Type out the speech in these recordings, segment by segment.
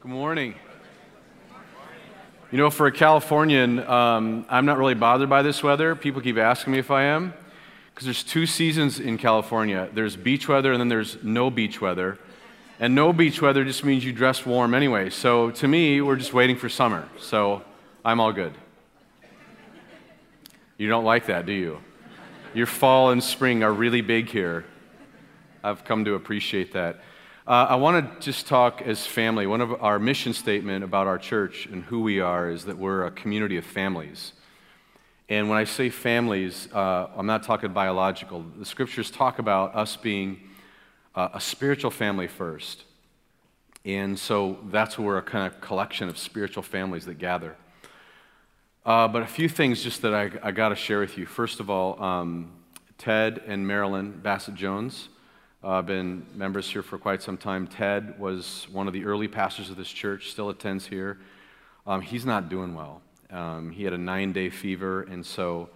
Good morning. You know, for a Californian, um, I'm not really bothered by this weather. People keep asking me if I am, because there's two seasons in California there's beach weather, and then there's no beach weather. And no beach weather just means you dress warm anyway. So to me, we're just waiting for summer. So I'm all good. You don't like that, do you? Your fall and spring are really big here. I've come to appreciate that. Uh, I want to just talk as family. One of our mission statement about our church and who we are is that we're a community of families. And when I say families, uh, I'm not talking biological. The scriptures talk about us being uh, a spiritual family first. And so that's where we're a kind of collection of spiritual families that gather. Uh, but a few things just that I, I got to share with you. First of all, um, Ted and Marilyn Bassett Jones uh, I've been members here for quite some time. Ted was one of the early pastors of this church, still attends here. Um, he's not doing well. Um, he had a nine day fever, and so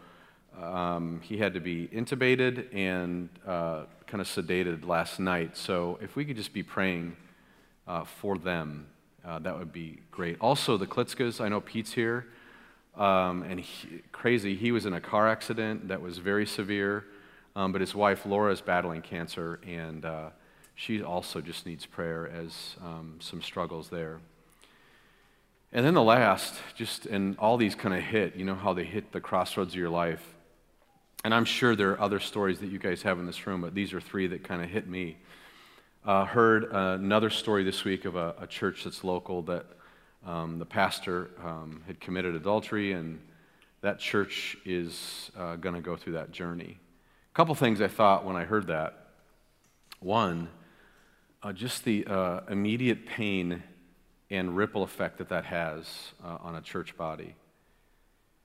um, he had to be intubated and uh, kind of sedated last night. So if we could just be praying uh, for them, uh, that would be great. Also, the Klitzkas, I know Pete's here, um, and he, crazy, he was in a car accident that was very severe. Um, but his wife, Laura, is battling cancer, and uh, she also just needs prayer as um, some struggles there. And then the last, just, and all these kind of hit, you know how they hit the crossroads of your life. And I'm sure there are other stories that you guys have in this room, but these are three that kind of hit me. Uh, heard uh, another story this week of a, a church that's local that um, the pastor um, had committed adultery, and that church is uh, going to go through that journey. Couple things I thought when I heard that. One, uh, just the uh, immediate pain and ripple effect that that has uh, on a church body.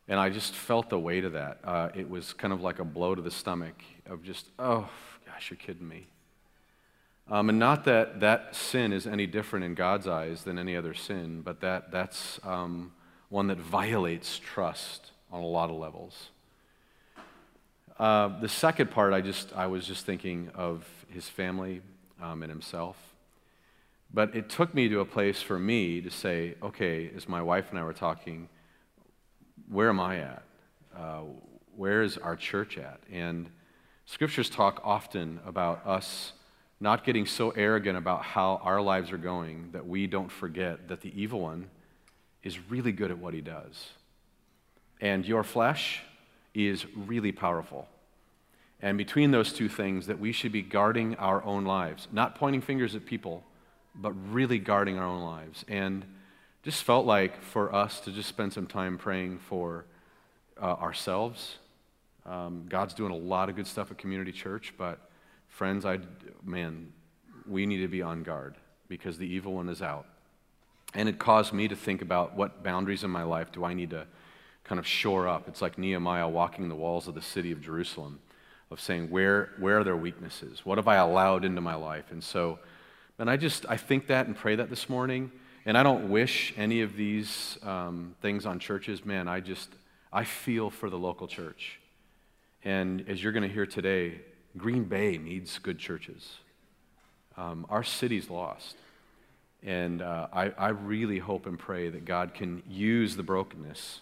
And I just felt the weight of that. Uh, it was kind of like a blow to the stomach of just, oh, gosh, you're kidding me. Um, and not that that sin is any different in God's eyes than any other sin, but that that's um, one that violates trust on a lot of levels. Uh, the second part, I just I was just thinking of his family um, and himself. But it took me to a place for me to say, okay, as my wife and I were talking, where am I at? Uh, where is our church at? And scriptures talk often about us not getting so arrogant about how our lives are going that we don't forget that the evil one is really good at what he does. And your flesh is really powerful. And between those two things, that we should be guarding our own lives, not pointing fingers at people, but really guarding our own lives. And just felt like for us to just spend some time praying for uh, ourselves. Um, God's doing a lot of good stuff at Community Church, but friends, I man, we need to be on guard because the evil one is out. And it caused me to think about what boundaries in my life do I need to kind of shore up. It's like Nehemiah walking the walls of the city of Jerusalem, of saying, where, where are their weaknesses? What have I allowed into my life? And so, and I just, I think that and pray that this morning. And I don't wish any of these um, things on churches. Man, I just, I feel for the local church. And as you're going to hear today, Green Bay needs good churches. Um, our city's lost. And uh, I, I really hope and pray that God can use the brokenness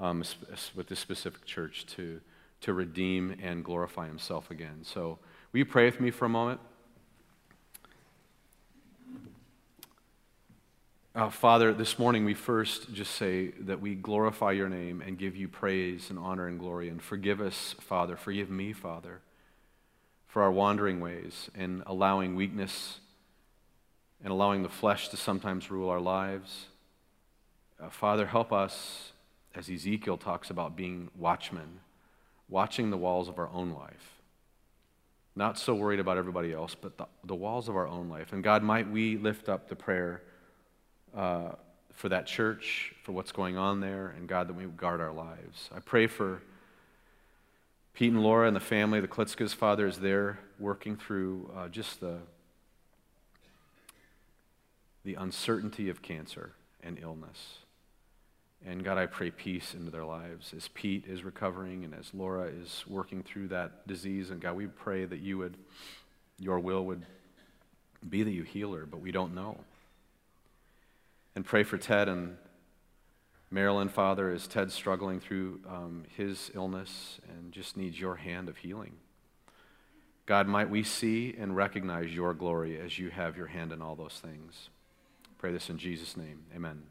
um, with this specific church to, to redeem and glorify himself again. So, will you pray with me for a moment? Uh, Father, this morning we first just say that we glorify your name and give you praise and honor and glory. And forgive us, Father. Forgive me, Father, for our wandering ways and allowing weakness and allowing the flesh to sometimes rule our lives. Uh, Father, help us as Ezekiel talks about being watchmen, watching the walls of our own life. Not so worried about everybody else, but the, the walls of our own life. And God, might we lift up the prayer uh, for that church, for what's going on there, and God, that we guard our lives. I pray for Pete and Laura and the family, the Klitzkas, Father, is there working through uh, just the, the uncertainty of cancer and illness. And God, I pray peace into their lives as Pete is recovering and as Laura is working through that disease. And God, we pray that you would, your will would be that you heal her, but we don't know. And pray for Ted and Marilyn, Father, as Ted's struggling through um, his illness and just needs your hand of healing. God, might we see and recognize your glory as you have your hand in all those things. Pray this in Jesus' name. Amen.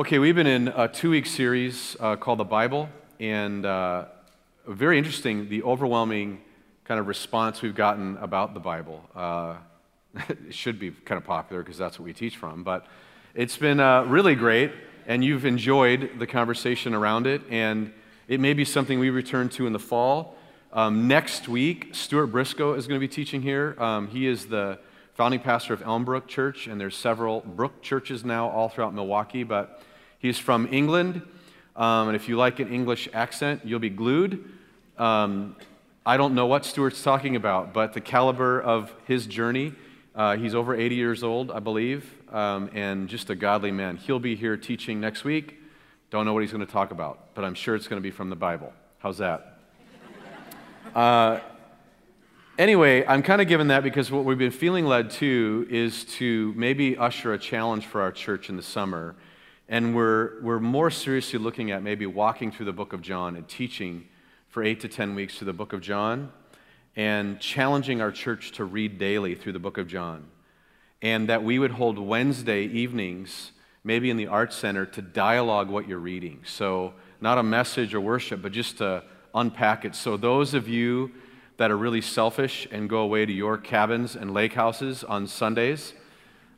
Okay, we've been in a two week series uh, called The Bible, and uh, very interesting the overwhelming kind of response we've gotten about the Bible. Uh, it should be kind of popular because that's what we teach from, but it's been uh, really great, and you've enjoyed the conversation around it, and it may be something we return to in the fall. Um, next week, Stuart Briscoe is going to be teaching here. Um, he is the founding pastor of Elmbrook Church, and there's several Brook churches now all throughout Milwaukee, but he's from England, um, and if you like an English accent, you'll be glued. Um, I don't know what Stuart's talking about, but the caliber of his journey, uh, he's over 80 years old, I believe um, and just a godly man. He'll be here teaching next week. Don't know what he's going to talk about, but I'm sure it's going to be from the Bible. How's that? Uh, anyway, I'm kind of given that because what we've been feeling led to is to maybe usher a challenge for our church in the summer. And we're, we're more seriously looking at maybe walking through the book of John and teaching for eight to 10 weeks through the book of John and challenging our church to read daily through the book of John and that we would hold Wednesday evenings, maybe in the Arts Center, to dialogue what you're reading. So, not a message or worship, but just to unpack it. So, those of you that are really selfish and go away to your cabins and lake houses on Sundays,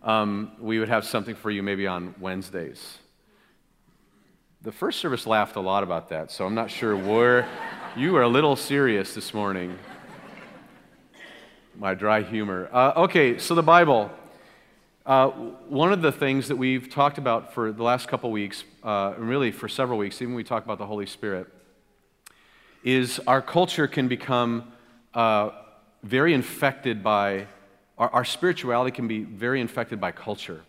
um, we would have something for you maybe on Wednesdays. The first service laughed a lot about that, so I'm not sure where you are a little serious this morning. My dry humor. Uh, okay, so the Bible. Uh, one of the things that we've talked about for the last couple weeks, uh, and really for several weeks, even we talk about the Holy Spirit, is our culture can become uh, very infected by, our, our, spirituality can be very infected by culture.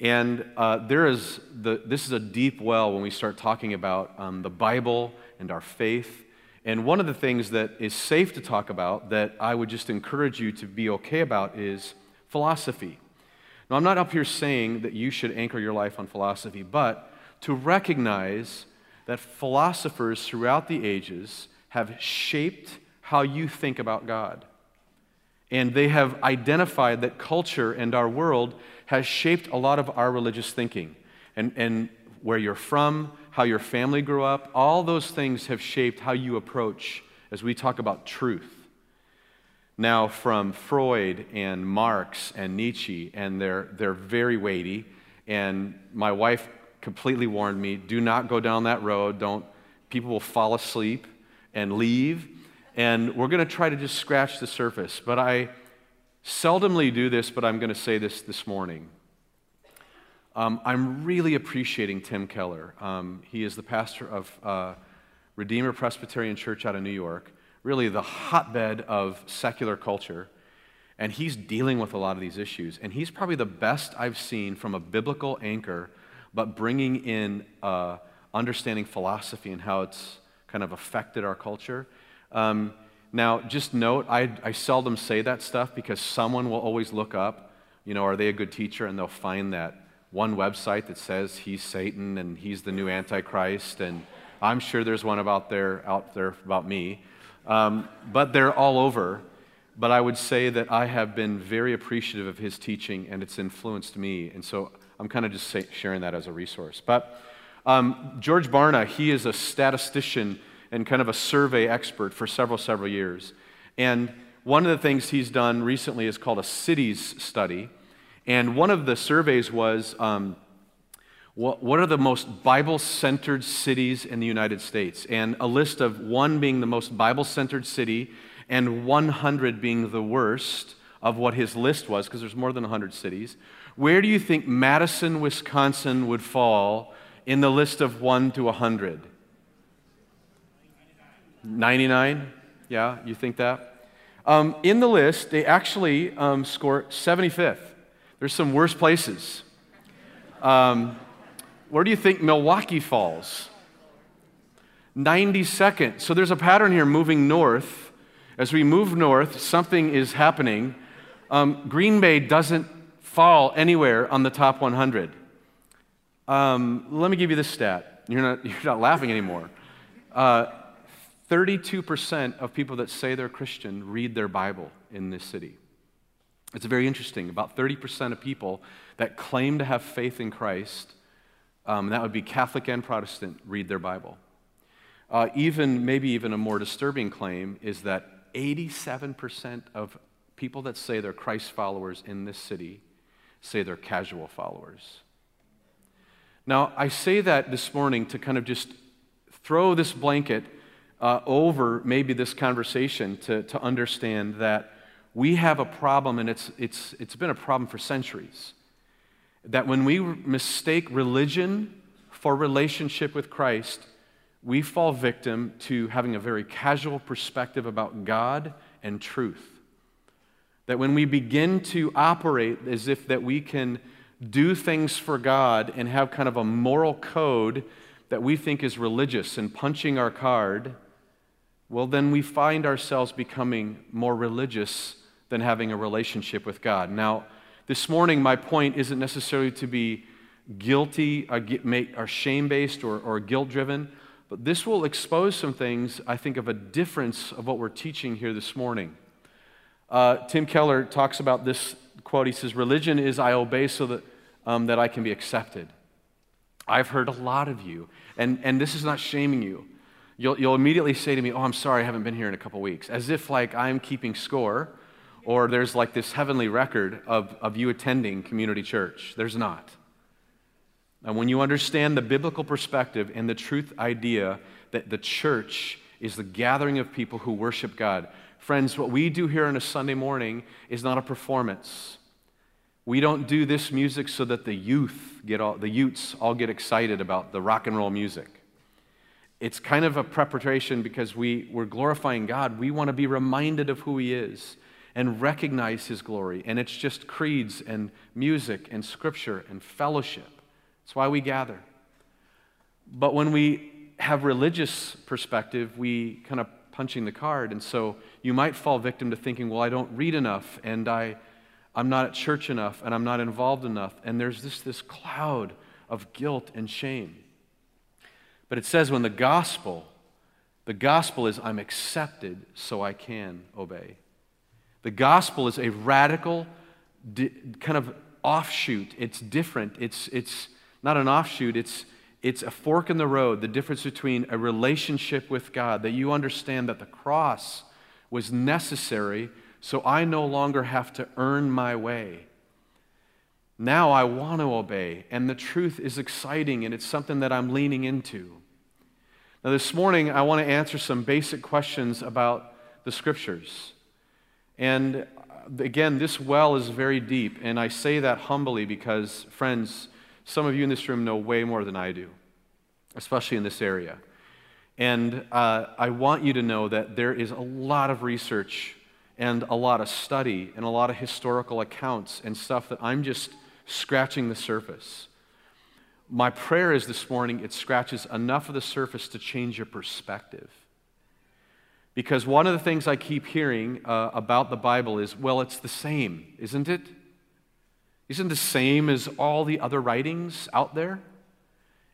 And uh, there is the, this is a deep well when we start talking about um, the Bible and our faith. And one of the things that is safe to talk about that I would just encourage you to be okay about is philosophy. Now, I'm not up here saying that you should anchor your life on philosophy, but to recognize that philosophers throughout the ages have shaped how you think about God. And they have identified that culture and our world has shaped a lot of our religious thinking. And, and where you're from, how your family grew up, all those things have shaped how you approach as we talk about truth. Now, from Freud and Marx and Nietzsche, and they're, they're very weighty. And my wife completely warned me do not go down that road. Don't, people will fall asleep and leave. And we're going to try to just scratch the surface. But I seldomly do this, but I'm going to say this this morning. Um, I'm really appreciating Tim Keller. Um, he is the pastor of uh, Redeemer Presbyterian Church out of New York really the hotbed of secular culture. And he's dealing with a lot of these issues. And he's probably the best I've seen from a biblical anchor, but bringing in uh, understanding philosophy and how it's kind of affected our culture. Um, now, just note, I, I seldom say that stuff because someone will always look up, you know, are they a good teacher? And they'll find that one website that says he's Satan and he's the new Antichrist. And I'm sure there's one about there, out there about me. Um, but they're all over. But I would say that I have been very appreciative of his teaching and it's influenced me. And so I'm kind of just say, sharing that as a resource. But um, George Barna, he is a statistician and kind of a survey expert for several, several years. And one of the things he's done recently is called a cities study. And one of the surveys was um, what are the most Bible centered cities in the United States? And a list of one being the most Bible centered city and 100 being the worst of what his list was, because there's more than 100 cities. Where do you think Madison, Wisconsin would fall in the list of 1 to 100? 99? Yeah, you think that? Um, in the list, they actually um, score 75th. There's some worse places. Um, where do you think Milwaukee falls? 92nd. So there's a pattern here moving north. As we move north, something is happening. Um, Green Bay doesn't fall anywhere on the top 100. Um, let me give you this stat. You're not, you're not laughing anymore. Uh, 32% of people that say they're Christian read their Bible in this city. It's very interesting. About 30% of people that claim to have faith in Christ, um, that would be Catholic and Protestant, read their Bible. Uh, even, maybe even a more disturbing claim is that 87% of people that say they're Christ followers in this city say they're casual followers. Now, I say that this morning to kind of just throw this blanket uh, over maybe this conversation to, to understand that we have a problem, and it's, it's, it's been a problem for centuries. That when we mistake religion for relationship with Christ, we fall victim to having a very casual perspective about God and truth. That when we begin to operate as if that we can do things for God and have kind of a moral code that we think is religious and punching our card, well, then we find ourselves becoming more religious than having a relationship with God. Now, this morning, my point isn't necessarily to be guilty uh, or shame based or, or guilt driven, but this will expose some things, I think, of a difference of what we're teaching here this morning. Uh, Tim Keller talks about this quote. He says, Religion is I obey so that, um, that I can be accepted. I've heard a lot of you, and, and this is not shaming you. You'll, you'll immediately say to me, Oh, I'm sorry, I haven't been here in a couple weeks, as if like I'm keeping score or there's like this heavenly record of, of you attending community church. There's not. And when you understand the biblical perspective and the truth idea that the church is the gathering of people who worship God, friends, what we do here on a Sunday morning is not a performance. We don't do this music so that the youth get all, the youths all get excited about the rock and roll music. It's kind of a preparation because we, we're glorifying God. We want to be reminded of who He is and recognize His glory. And it's just creeds and music and scripture and fellowship. That's why we gather. But when we have religious perspective, we kind of punching the card. And so you might fall victim to thinking, well, I don't read enough and I, I'm not at church enough and I'm not involved enough. And there's this, this cloud of guilt and shame. But it says when the gospel, the gospel is I'm accepted so I can obey. The gospel is a radical di- kind of offshoot. It's different. It's, it's not an offshoot, it's, it's a fork in the road, the difference between a relationship with God, that you understand that the cross was necessary so I no longer have to earn my way. Now I want to obey, and the truth is exciting, and it's something that I'm leaning into. Now, this morning, I want to answer some basic questions about the scriptures. And uh, again, this well is very deep, and I say that humbly because, friends, some of you in this room know way more than I do, especially in this area. And uh, I want you to know that there is a lot of research and a lot of study and a lot of historical accounts and stuff that I'm just scratching the surface. My prayer is this morning it scratches enough of the surface to change your perspective. Because one of the things I keep hearing uh, about the Bible is, well, it's the same, isn't it? Isn't the same as all the other writings out there?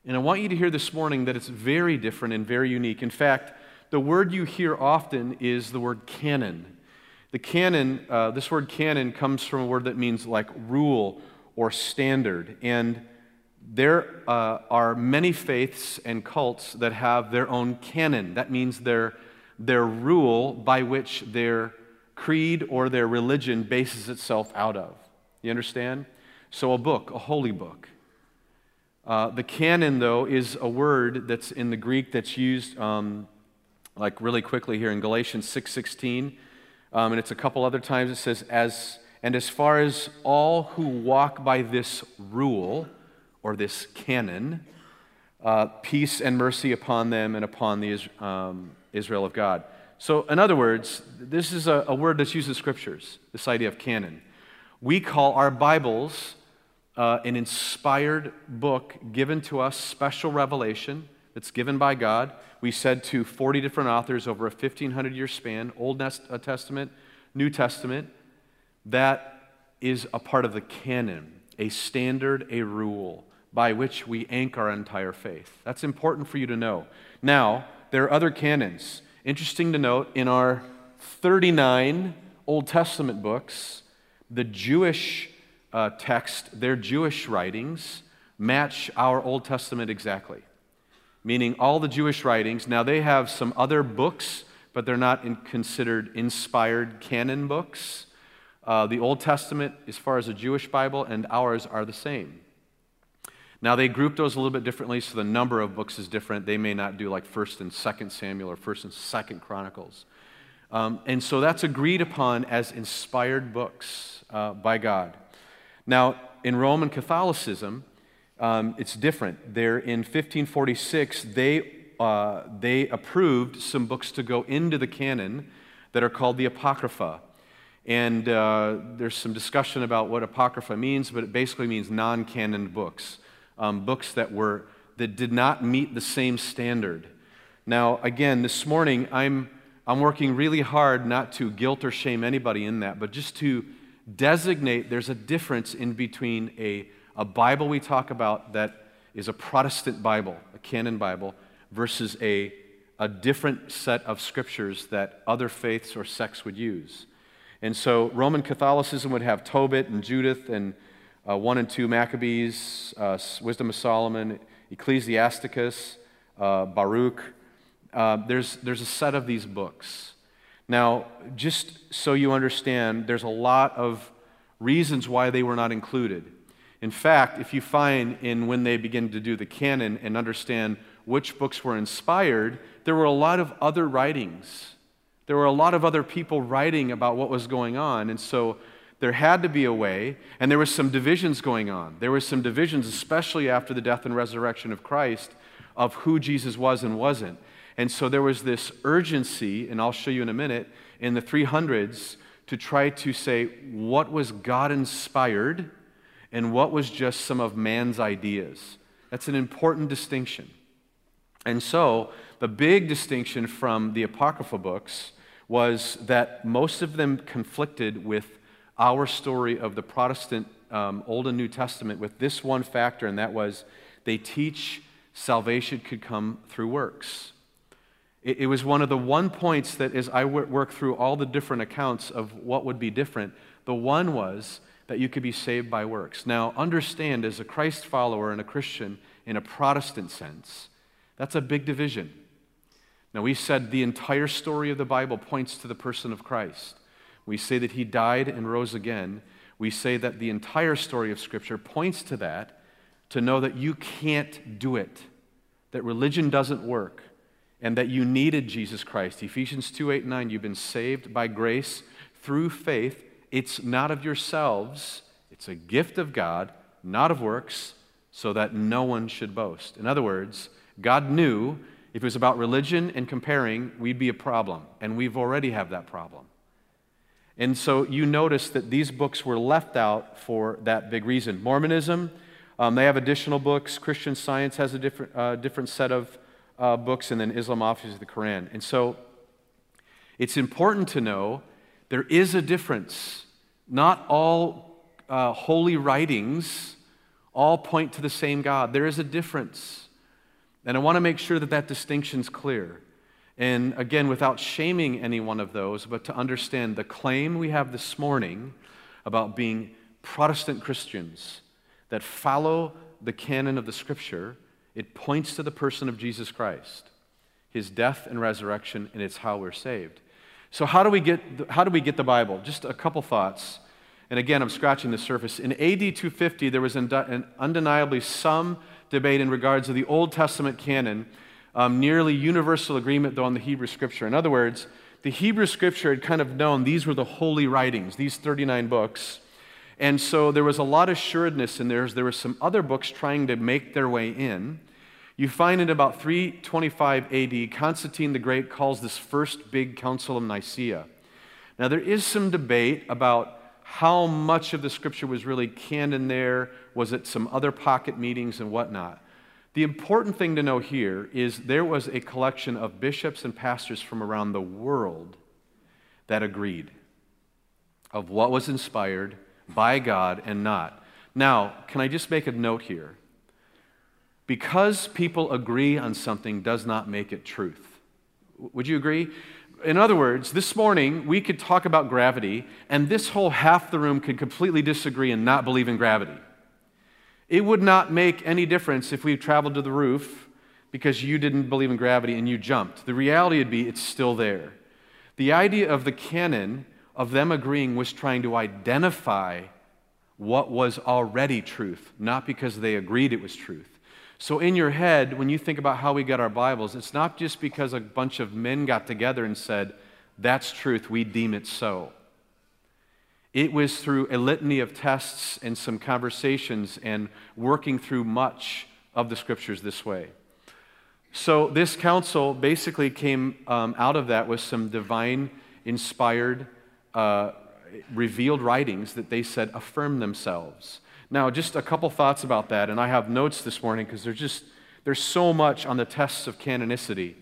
And I want you to hear this morning that it's very different and very unique. In fact, the word you hear often is the word canon. The canon, uh, this word canon comes from a word that means like rule or standard. And there uh, are many faiths and cults that have their own canon. That means their their rule by which their creed or their religion bases itself out of. You understand? So, a book, a holy book. Uh, the canon, though, is a word that's in the Greek that's used, um, like really quickly here in Galatians 6:16, um, and it's a couple other times. It says, "As and as far as all who walk by this rule or this canon, uh, peace and mercy upon them and upon the um, Israel of God. So, in other words, this is a, a word that's used in scriptures, this idea of canon. We call our Bibles uh, an inspired book given to us, special revelation that's given by God. We said to 40 different authors over a 1,500 year span, Old uh, Testament, New Testament, that is a part of the canon, a standard, a rule by which we anchor our entire faith. That's important for you to know. Now, there are other canons. Interesting to note, in our 39 Old Testament books, the Jewish uh, text, their Jewish writings, match our Old Testament exactly. Meaning, all the Jewish writings, now they have some other books, but they're not in, considered inspired canon books. Uh, the Old Testament, as far as the Jewish Bible, and ours are the same. Now they group those a little bit differently, so the number of books is different. They may not do like First and Second Samuel or First and Second Chronicles, um, and so that's agreed upon as inspired books uh, by God. Now in Roman Catholicism, um, it's different. There in 1546, they uh, they approved some books to go into the canon that are called the Apocrypha. And uh, there's some discussion about what Apocrypha means, but it basically means non canon books um, books that were that did not meet the same standard. Now, again, this morning I'm I'm working really hard not to guilt or shame anybody in that, but just to designate there's a difference in between a, a Bible we talk about that is a Protestant Bible, a canon Bible, versus a, a different set of scriptures that other faiths or sects would use. And so Roman Catholicism would have Tobit and Judith and uh, 1 and 2 Maccabees, uh, Wisdom of Solomon, Ecclesiasticus, uh, Baruch. Uh, there's, there's a set of these books. Now, just so you understand, there's a lot of reasons why they were not included. In fact, if you find in when they begin to do the canon and understand which books were inspired, there were a lot of other writings. There were a lot of other people writing about what was going on. And so there had to be a way, and there was some divisions going on. There were some divisions, especially after the death and resurrection of Christ, of who Jesus was and wasn't. And so there was this urgency, and I'll show you in a minute, in the 300s to try to say what was God inspired and what was just some of man's ideas. That's an important distinction. And so the big distinction from the Apocrypha books was that most of them conflicted with our story of the Protestant um, Old and New Testament with this one factor, and that was they teach salvation could come through works. It, it was one of the one points that, as I work through all the different accounts of what would be different, the one was that you could be saved by works. Now, understand, as a Christ follower and a Christian in a Protestant sense, that's a big division. Now, we said the entire story of the Bible points to the person of Christ. We say that he died and rose again. We say that the entire story of Scripture points to that, to know that you can't do it, that religion doesn't work, and that you needed Jesus Christ. Ephesians 2 8 9, you've been saved by grace through faith. It's not of yourselves, it's a gift of God, not of works, so that no one should boast. In other words, God knew if it was about religion and comparing, we'd be a problem, and we've already have that problem. And so you notice that these books were left out for that big reason. Mormonism, um, they have additional books. Christian Science has a different, uh, different set of uh, books, and then Islam offers the Quran. And so it's important to know there is a difference. Not all uh, holy writings all point to the same God. There is a difference. And I want to make sure that that distinction is clear. And again, without shaming any one of those, but to understand the claim we have this morning about being Protestant Christians that follow the canon of the Scripture, it points to the person of Jesus Christ, his death and resurrection, and it's how we're saved. So, how do we get the, how do we get the Bible? Just a couple thoughts. And again, I'm scratching the surface. In AD 250, there was undeniably some debate in regards to the Old Testament canon um, nearly universal agreement, though, on the Hebrew Scripture. In other words, the Hebrew Scripture had kind of known these were the holy writings, these 39 books. And so there was a lot of assuredness in there. There were some other books trying to make their way in. You find in about 325 AD, Constantine the Great calls this first big council of Nicaea. Now, there is some debate about how much of the scripture was really canon there. Was it some other pocket meetings and whatnot? The important thing to know here is there was a collection of bishops and pastors from around the world that agreed of what was inspired by God and not. Now, can I just make a note here? Because people agree on something does not make it truth. Would you agree? In other words, this morning we could talk about gravity, and this whole half the room could completely disagree and not believe in gravity. It would not make any difference if we traveled to the roof because you didn't believe in gravity and you jumped. The reality would be it's still there. The idea of the canon, of them agreeing, was trying to identify what was already truth, not because they agreed it was truth. So, in your head, when you think about how we get our Bibles, it's not just because a bunch of men got together and said, That's truth, we deem it so. It was through a litany of tests and some conversations and working through much of the scriptures this way. So, this council basically came um, out of that with some divine inspired, uh, revealed writings that they said affirm themselves. Now, just a couple thoughts about that, and I have notes this morning because there's just there's so much on the tests of canonicity.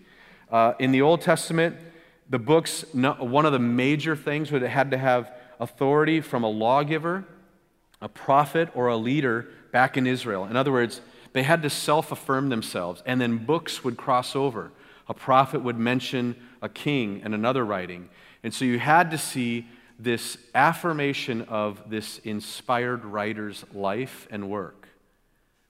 Uh, in the Old Testament, the books, one of the major things was it had to have authority from a lawgiver, a prophet, or a leader back in Israel. In other words, they had to self affirm themselves, and then books would cross over. A prophet would mention a king in another writing. And so you had to see this affirmation of this inspired writer's life and work.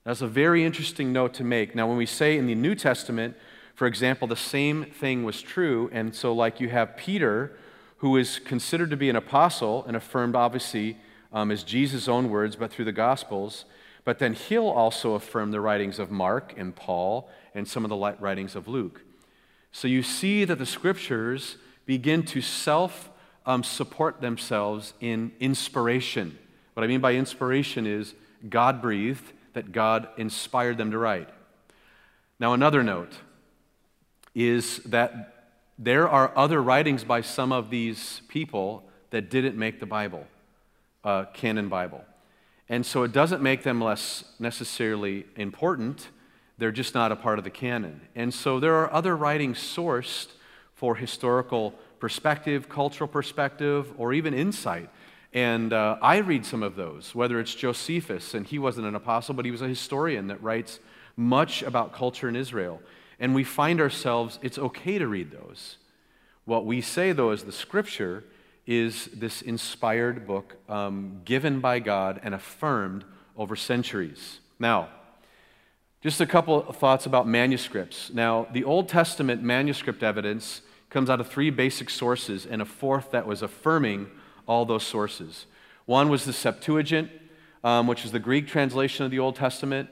That's a very interesting note to make. Now, when we say in the New Testament, for example, the same thing was true, and so, like, you have Peter, who is considered to be an apostle and affirmed, obviously, um, as Jesus' own words, but through the Gospels. But then he'll also affirm the writings of Mark and Paul and some of the writings of Luke. So you see that the scriptures begin to self um, support themselves in inspiration. What I mean by inspiration is God breathed, that God inspired them to write. Now, another note is that there are other writings by some of these people that didn't make the Bible, uh, canon Bible. And so it doesn't make them less necessarily important. They're just not a part of the canon. And so there are other writings sourced for historical perspective, cultural perspective, or even insight. And uh, I read some of those, whether it's Josephus, and he wasn't an apostle, but he was a historian that writes much about culture in Israel. And we find ourselves, it's okay to read those. What we say, though, is the scripture is this inspired book um, given by God and affirmed over centuries. Now, just a couple of thoughts about manuscripts. Now, the Old Testament manuscript evidence comes out of three basic sources and a fourth that was affirming all those sources. One was the Septuagint, um, which is the Greek translation of the Old Testament.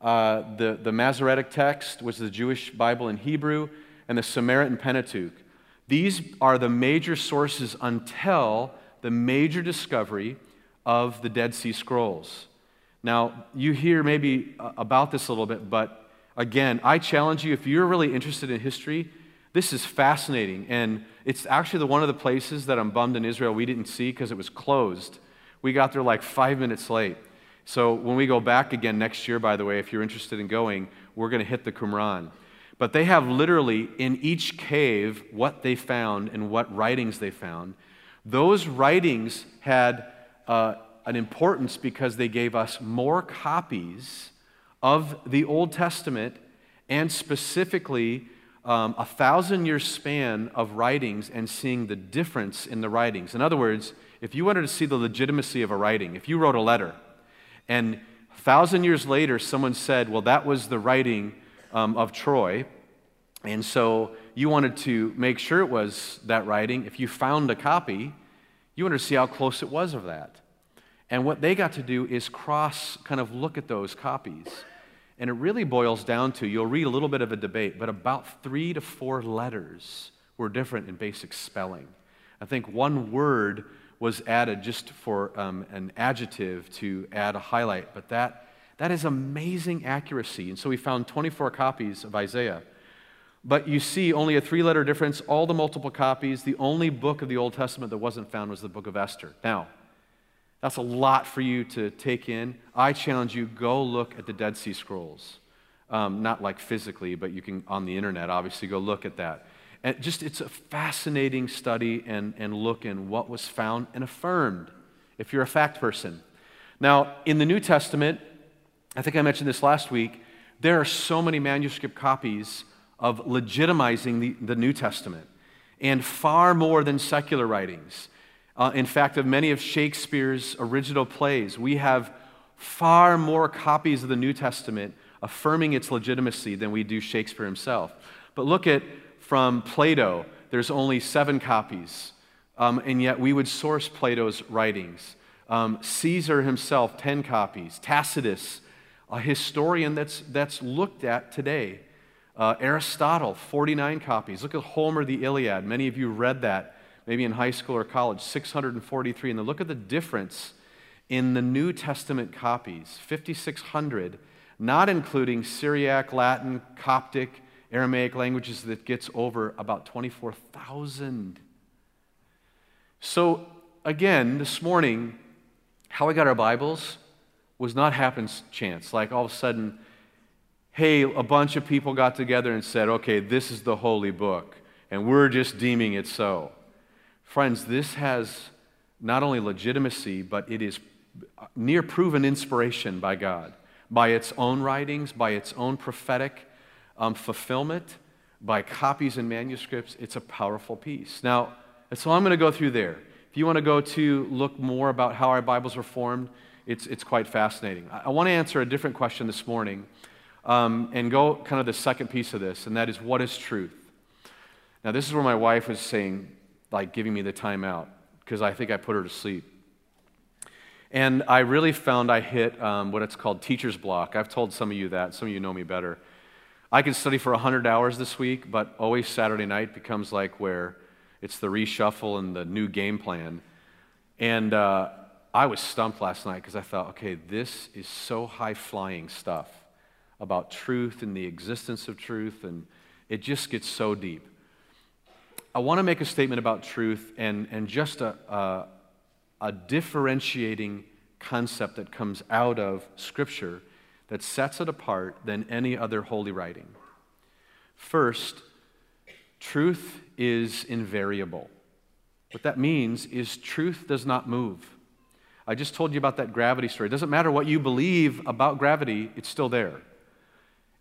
Uh, the, the Masoretic text was the Jewish Bible in Hebrew, and the Samaritan Pentateuch. These are the major sources until the major discovery of the Dead Sea Scrolls. Now, you hear maybe uh, about this a little bit, but again, I challenge you if you're really interested in history, this is fascinating. And it's actually the, one of the places that I'm bummed in Israel we didn't see because it was closed. We got there like five minutes late. So when we go back again next year, by the way, if you're interested in going, we're going to hit the Qumran. But they have literally in each cave what they found and what writings they found. Those writings had uh, an importance because they gave us more copies of the Old Testament and specifically um, a thousand year span of writings and seeing the difference in the writings. In other words, if you wanted to see the legitimacy of a writing, if you wrote a letter and a thousand years later someone said, well, that was the writing um, of Troy. And so you wanted to make sure it was that writing. If you found a copy, you wanted to see how close it was of that. And what they got to do is cross, kind of look at those copies. And it really boils down to you'll read a little bit of a debate, but about three to four letters were different in basic spelling. I think one word was added just for um, an adjective to add a highlight, but that that is amazing accuracy. And so we found 24 copies of Isaiah. But you see only a three letter difference, all the multiple copies. The only book of the Old Testament that wasn't found was the book of Esther. Now, that's a lot for you to take in. I challenge you go look at the Dead Sea Scrolls. Um, not like physically, but you can on the internet, obviously, go look at that. And just it's a fascinating study and, and look in what was found and affirmed if you're a fact person. Now, in the New Testament, I think I mentioned this last week, there are so many manuscript copies of legitimizing the, the New Testament, and far more than secular writings. Uh, in fact, of many of Shakespeare's original plays, we have far more copies of the New Testament affirming its legitimacy than we do Shakespeare himself. But look at from Plato, there's only seven copies, um, and yet we would source Plato's writings. Um, Caesar himself, 10 copies. Tacitus, a historian that's, that's looked at today. Uh, Aristotle, 49 copies. Look at Homer, the Iliad. Many of you read that maybe in high school or college, 643. And then look at the difference in the New Testament copies 5,600, not including Syriac, Latin, Coptic, Aramaic languages, that gets over about 24,000. So, again, this morning, how we got our Bibles was not happenstance. Like all of a sudden, hey, a bunch of people got together and said, okay, this is the holy book, and we're just deeming it so. Friends, this has not only legitimacy, but it is near proven inspiration by God, by its own writings, by its own prophetic um, fulfillment, by copies and manuscripts. It's a powerful piece. Now, all I'm going to go through there. If you want to go to look more about how our Bibles were formed, it's, it's quite fascinating. I, I want to answer a different question this morning um, and go kind of the second piece of this, and that is what is truth? Now, this is where my wife was saying, like, giving me the time out because I think I put her to sleep. And I really found I hit um, what it's called teacher's block. I've told some of you that. Some of you know me better. I can study for 100 hours this week, but always Saturday night becomes like where it's the reshuffle and the new game plan. And uh, I was stumped last night because I thought, okay, this is so high flying stuff about truth and the existence of truth, and it just gets so deep. I want to make a statement about truth and, and just a, a, a differentiating concept that comes out of Scripture that sets it apart than any other holy writing. First, truth is invariable. What that means is truth does not move. I just told you about that gravity story. It doesn't matter what you believe about gravity, it's still there.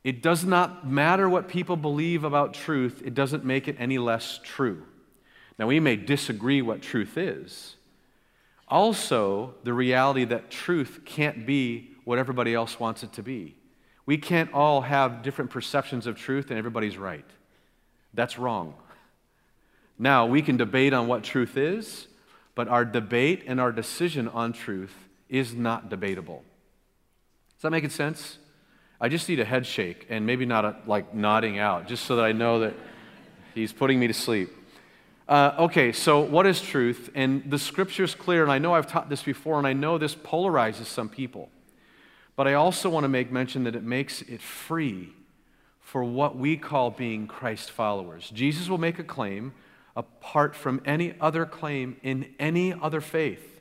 It does not matter what people believe about truth, it doesn't make it any less true. Now, we may disagree what truth is, also, the reality that truth can't be what everybody else wants it to be. We can't all have different perceptions of truth and everybody's right. That's wrong. Now, we can debate on what truth is, but our debate and our decision on truth is not debatable. Does that make sense? I just need a head shake and maybe not a, like nodding out, just so that I know that he's putting me to sleep. Uh, okay, so what is truth? And the scripture is clear, and I know I've taught this before, and I know this polarizes some people. But I also want to make mention that it makes it free for what we call being Christ followers. Jesus will make a claim apart from any other claim in any other faith,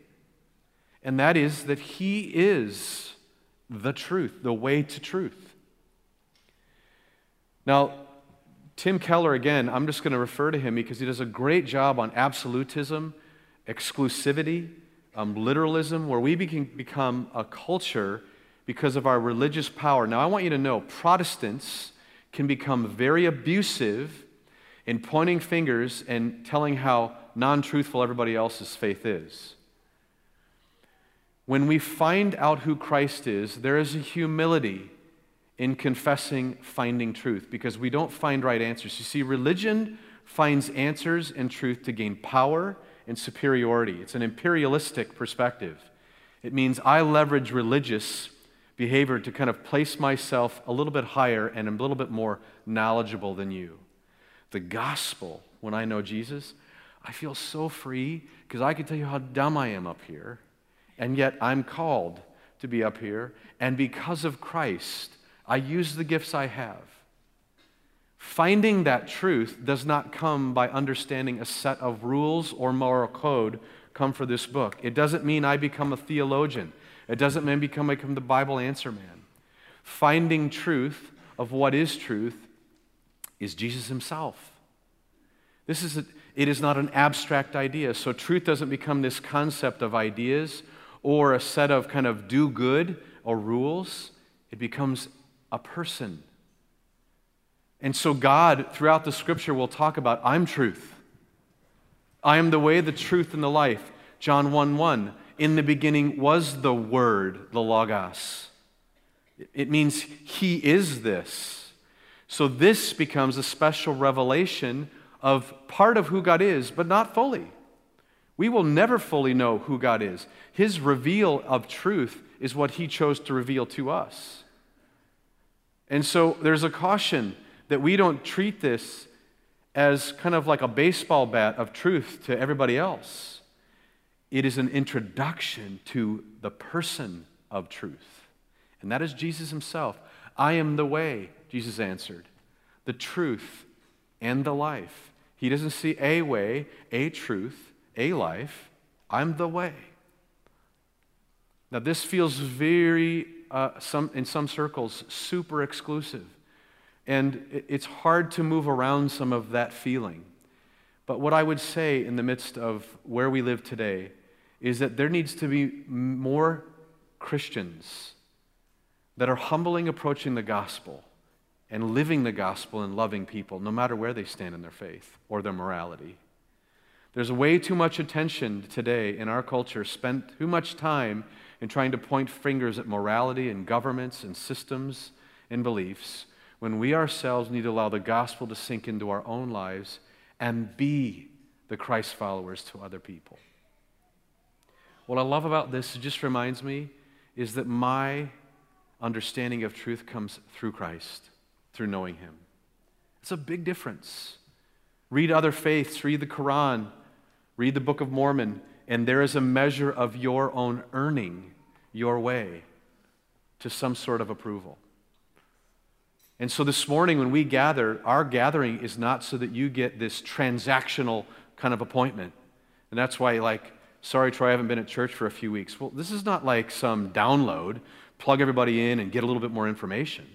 and that is that he is the truth, the way to truth. Now, Tim Keller, again, I'm just going to refer to him because he does a great job on absolutism, exclusivity, um, literalism, where we become a culture because of our religious power. Now, I want you to know Protestants can become very abusive in pointing fingers and telling how non truthful everybody else's faith is. When we find out who Christ is, there is a humility in confessing finding truth because we don't find right answers. You see, religion finds answers and truth to gain power and superiority. It's an imperialistic perspective. It means I leverage religious behavior to kind of place myself a little bit higher and a little bit more knowledgeable than you. The gospel, when I know Jesus, I feel so free because I can tell you how dumb I am up here, and yet I'm called to be up here. And because of Christ, I use the gifts I have. Finding that truth does not come by understanding a set of rules or moral code come for this book. It doesn't mean I become a theologian. It doesn't mean become, become the Bible answer man. Finding truth of what is truth is Jesus himself. This is a, It is not an abstract idea. So truth doesn't become this concept of ideas or a set of kind of do good or rules. It becomes a person. And so God, throughout the scripture, will talk about I'm truth. I am the way, the truth, and the life. John 1 1. In the beginning was the Word, the Logos. It means He is this. So this becomes a special revelation of part of who God is, but not fully. We will never fully know who God is. His reveal of truth is what He chose to reveal to us. And so there's a caution that we don't treat this as kind of like a baseball bat of truth to everybody else. It is an introduction to the person of truth, and that is Jesus Himself. I am the way, Jesus answered, the truth, and the life. He doesn't see a way, a truth, a life. I'm the way. Now, this feels very, uh, some, in some circles, super exclusive. And it's hard to move around some of that feeling. But what I would say in the midst of where we live today is that there needs to be more Christians that are humbling approaching the gospel and living the gospel and loving people, no matter where they stand in their faith or their morality. There's way too much attention today in our culture spent too much time in trying to point fingers at morality and governments and systems and beliefs when we ourselves need to allow the gospel to sink into our own lives and be the Christ followers to other people. What I love about this, just reminds me, is that my understanding of truth comes through Christ through knowing Him. It's a big difference. Read other faiths, read the Quran, read the Book of Mormon, and there is a measure of your own earning your way to some sort of approval. And so this morning, when we gather, our gathering is not so that you get this transactional kind of appointment. And that's why, like, sorry, Troy, I haven't been at church for a few weeks. Well, this is not like some download, plug everybody in and get a little bit more information.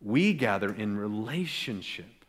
We gather in relationship.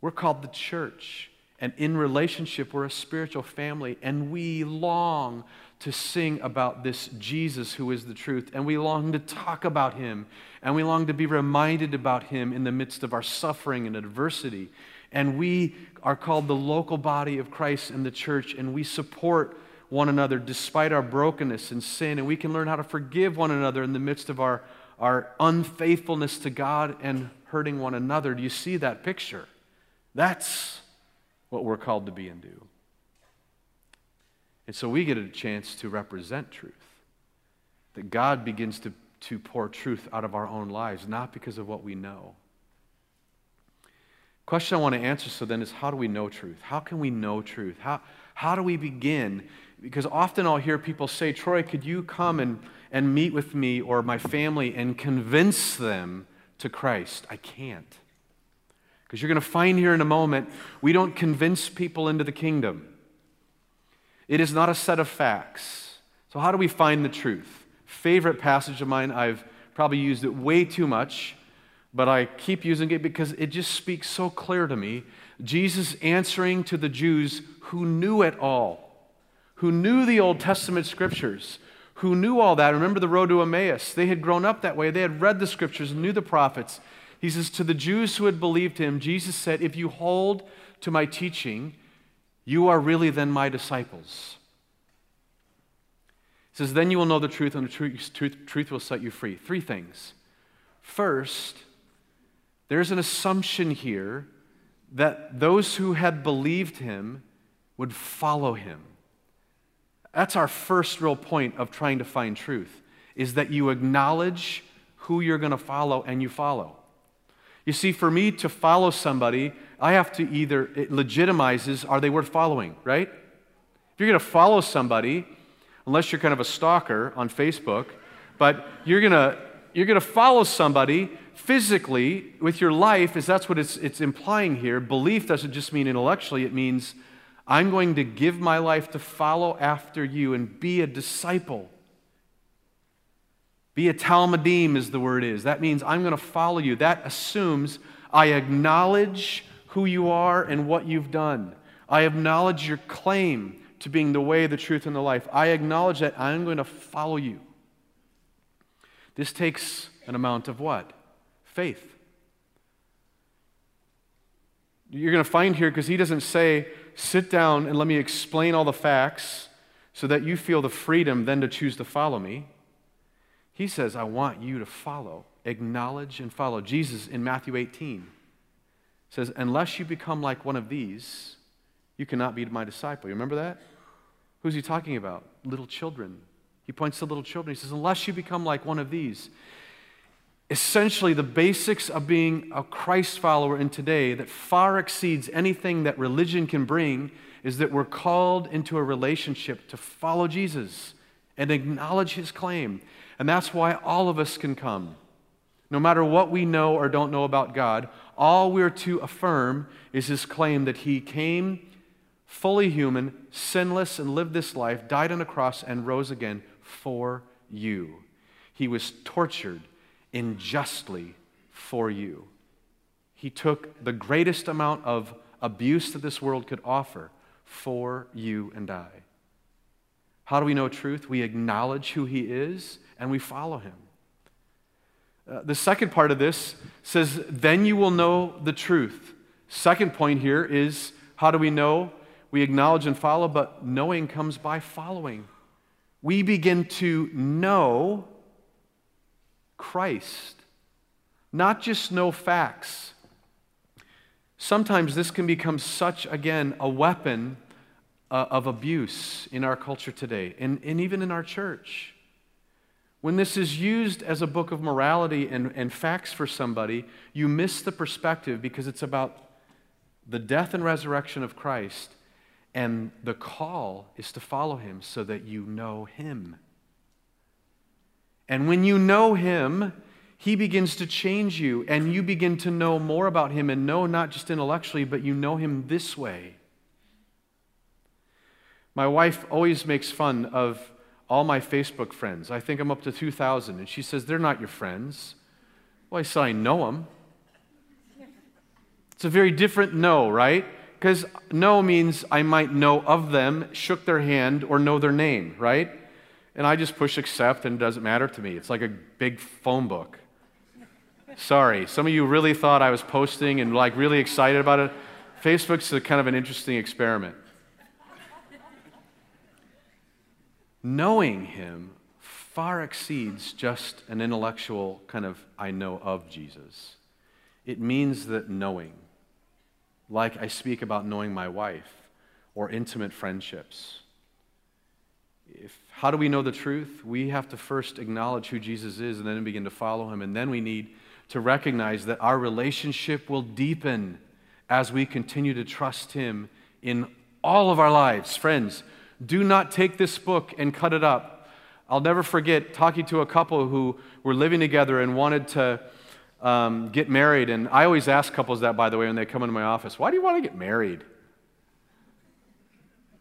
We're called the church. And in relationship, we're a spiritual family. And we long to sing about this Jesus who is the truth. And we long to talk about him. And we long to be reminded about him in the midst of our suffering and adversity. And we are called the local body of Christ in the church. And we support one another despite our brokenness and sin. And we can learn how to forgive one another in the midst of our our unfaithfulness to God and hurting one another. Do you see that picture? That's what we're called to be and do. And so we get a chance to represent truth. That God begins to, to pour truth out of our own lives, not because of what we know. Question I want to answer so then is how do we know truth? How can we know truth? How, how do we begin? Because often I'll hear people say, Troy, could you come and and meet with me or my family and convince them to Christ. I can't. Because you're going to find here in a moment, we don't convince people into the kingdom. It is not a set of facts. So, how do we find the truth? Favorite passage of mine, I've probably used it way too much, but I keep using it because it just speaks so clear to me. Jesus answering to the Jews who knew it all, who knew the Old Testament scriptures, who knew all that. Remember the road to Emmaus. They had grown up that way. They had read the scriptures knew the prophets. He says, To the Jews who had believed him, Jesus said, If you hold to my teaching, you are really then my disciples. He says, Then you will know the truth, and the truth, truth, truth will set you free. Three things. First, there's an assumption here that those who had believed him would follow him. That's our first real point of trying to find truth, is that you acknowledge who you're going to follow and you follow. You see, for me to follow somebody, I have to either, it legitimizes, are they worth following, right? If you're going to follow somebody, unless you're kind of a stalker on Facebook, but you're going to, you're going to follow somebody physically with your life, is that's what it's, it's implying here. Belief doesn't just mean intellectually, it means I'm going to give my life to follow after you and be a disciple. Be a Talmidim, as the word is. That means I'm going to follow you. That assumes I acknowledge who you are and what you've done. I acknowledge your claim to being the way, the truth, and the life. I acknowledge that I'm going to follow you. This takes an amount of what? Faith. You're going to find here because he doesn't say, sit down and let me explain all the facts so that you feel the freedom then to choose to follow me. He says, I want you to follow, acknowledge, and follow. Jesus in Matthew 18 says, Unless you become like one of these, you cannot be my disciple. You remember that? Who's he talking about? Little children. He points to little children. He says, Unless you become like one of these. Essentially, the basics of being a Christ follower in today that far exceeds anything that religion can bring is that we're called into a relationship to follow Jesus and acknowledge his claim. And that's why all of us can come. No matter what we know or don't know about God, all we're to affirm is his claim that he came fully human, sinless, and lived this life, died on a cross, and rose again for you. He was tortured unjustly for you. He took the greatest amount of abuse that this world could offer for you and I. How do we know truth? We acknowledge who He is and we follow Him. Uh, the second part of this says, then you will know the truth. Second point here is how do we know? We acknowledge and follow, but knowing comes by following. We begin to know Christ, not just know facts. Sometimes this can become such, again, a weapon uh, of abuse in our culture today, and, and even in our church. When this is used as a book of morality and, and facts for somebody, you miss the perspective because it's about the death and resurrection of Christ and the call is to follow him so that you know him. And when you know him, he begins to change you, and you begin to know more about him and know not just intellectually, but you know him this way. My wife always makes fun of all my Facebook friends. I think I'm up to 2,000, and she says, They're not your friends. Well, I say, I know them. It's a very different know, right? Because know means I might know of them, shook their hand, or know their name, right? And I just push accept and it doesn't matter to me. It's like a big phone book. Sorry, some of you really thought I was posting and like really excited about it. Facebook's a kind of an interesting experiment. Knowing him far exceeds just an intellectual kind of I know of Jesus. It means that knowing like I speak about knowing my wife or intimate friendships. If, how do we know the truth? We have to first acknowledge who Jesus is and then begin to follow him. And then we need to recognize that our relationship will deepen as we continue to trust him in all of our lives. Friends, do not take this book and cut it up. I'll never forget talking to a couple who were living together and wanted to um, get married. And I always ask couples that, by the way, when they come into my office why do you want to get married?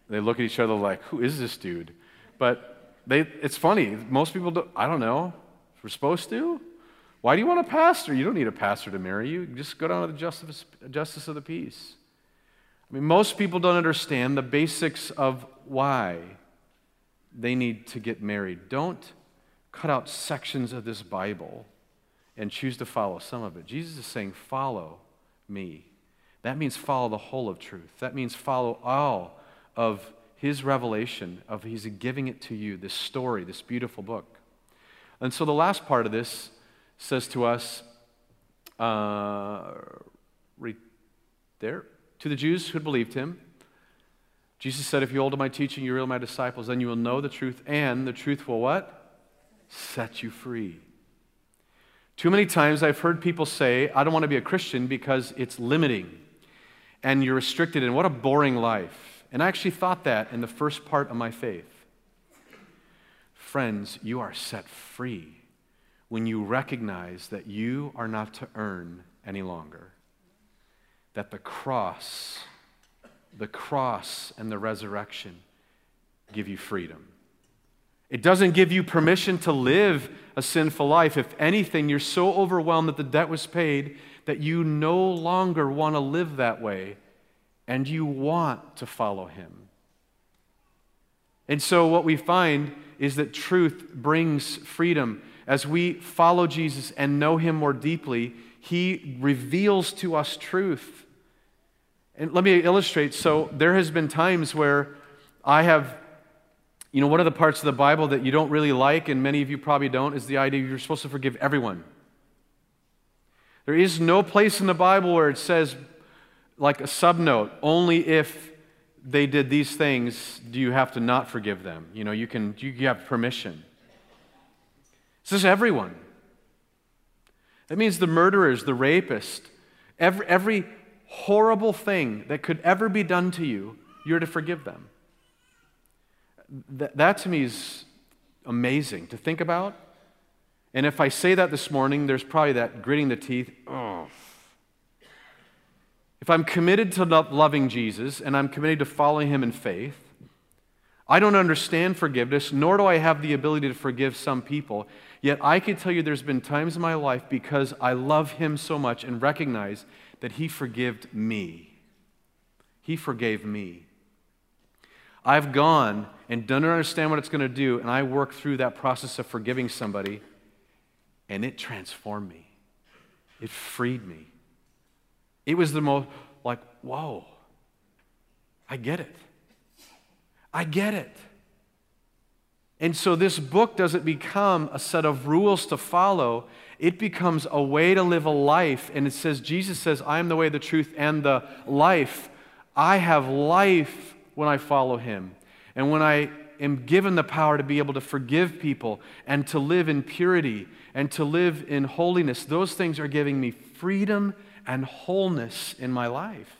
They look at each other like, who is this dude? But they, it's funny. Most people don't, I don't know. We're supposed to? Why do you want a pastor? You don't need a pastor to marry you. Just go down to the justice, justice of the peace. I mean, most people don't understand the basics of why they need to get married. Don't cut out sections of this Bible and choose to follow some of it. Jesus is saying, Follow me. That means follow the whole of truth. That means follow all of his revelation, of he's giving it to you, this story, this beautiful book. And so the last part of this says to us, uh, there, to the Jews who had believed him, Jesus said, If you hold to my teaching, you're really my disciples, then you will know the truth, and the truth will what? Set you free. Too many times I've heard people say, I don't want to be a Christian because it's limiting and you're restricted, and what a boring life. And I actually thought that in the first part of my faith. Friends, you are set free when you recognize that you are not to earn any longer, that the cross, the cross and the resurrection give you freedom. It doesn't give you permission to live a sinful life. If anything, you're so overwhelmed that the debt was paid that you no longer want to live that way and you want to follow him. And so, what we find is that truth brings freedom. As we follow Jesus and know him more deeply, he reveals to us truth. And let me illustrate. So, there has been times where I have, you know, one of the parts of the Bible that you don't really like, and many of you probably don't, is the idea you're supposed to forgive everyone. There is no place in the Bible where it says, like a subnote, only if they did these things do you have to not forgive them. You know, you can you have permission. This is everyone. That means the murderers, the rapist, every, every horrible thing that could ever be done to you, you're to forgive them. That, that to me is amazing to think about. And if I say that this morning, there's probably that gritting the teeth. Oh. If I'm committed to loving Jesus and I'm committed to following him in faith, I don't understand forgiveness, nor do I have the ability to forgive some people. Yet I can tell you there's been times in my life because I love him so much and recognize that he forgave me. He forgave me. I've gone and don't understand what it's going to do, and I work through that process of forgiving somebody and it transformed me. It freed me. It was the most, like, whoa, I get it. I get it. And so this book doesn't become a set of rules to follow. It becomes a way to live a life. And it says, Jesus says, I am the way, the truth, and the life. I have life when I follow him. And when I am given the power to be able to forgive people and to live in purity and to live in holiness, those things are giving me freedom and wholeness in my life.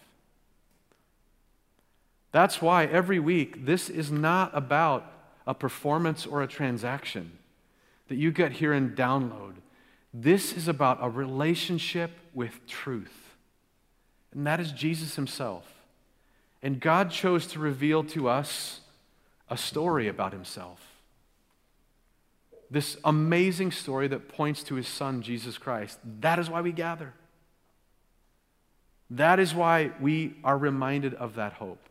That's why every week, this is not about a performance or a transaction that you get here and download. This is about a relationship with truth. And that is Jesus himself. And God chose to reveal to us a story about himself. This amazing story that points to his son, Jesus Christ. That is why we gather. That is why we are reminded of that hope.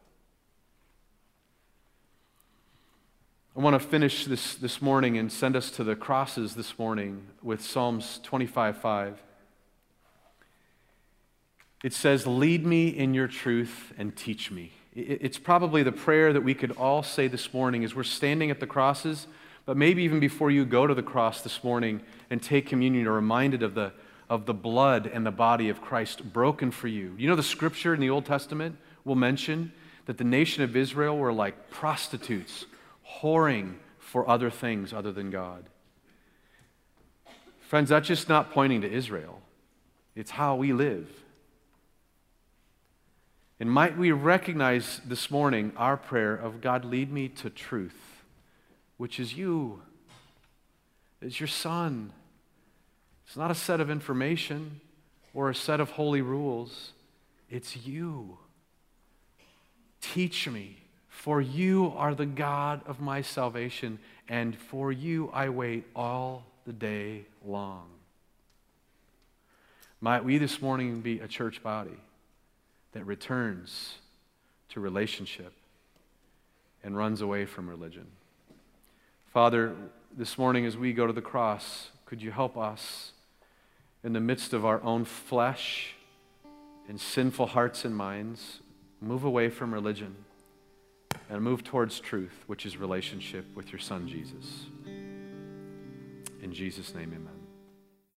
I want to finish this this morning and send us to the crosses this morning with Psalms 25 5. It says, Lead me in your truth and teach me. It's probably the prayer that we could all say this morning as we're standing at the crosses, but maybe even before you go to the cross this morning and take communion, you're reminded of the, of the blood and the body of Christ broken for you. You know, the scripture in the Old Testament will mention that the nation of Israel were like prostitutes, whoring for other things other than God. Friends, that's just not pointing to Israel, it's how we live. And might we recognize this morning our prayer of God, lead me to truth, which is you, it's your Son. It's not a set of information or a set of holy rules, it's you. Teach me, for you are the God of my salvation, and for you I wait all the day long. Might we this morning be a church body that returns to relationship and runs away from religion. Father, this morning as we go to the cross, could you help us in the midst of our own flesh and sinful hearts and minds move away from religion and move towards truth, which is relationship with your Son, Jesus. In Jesus' name, amen.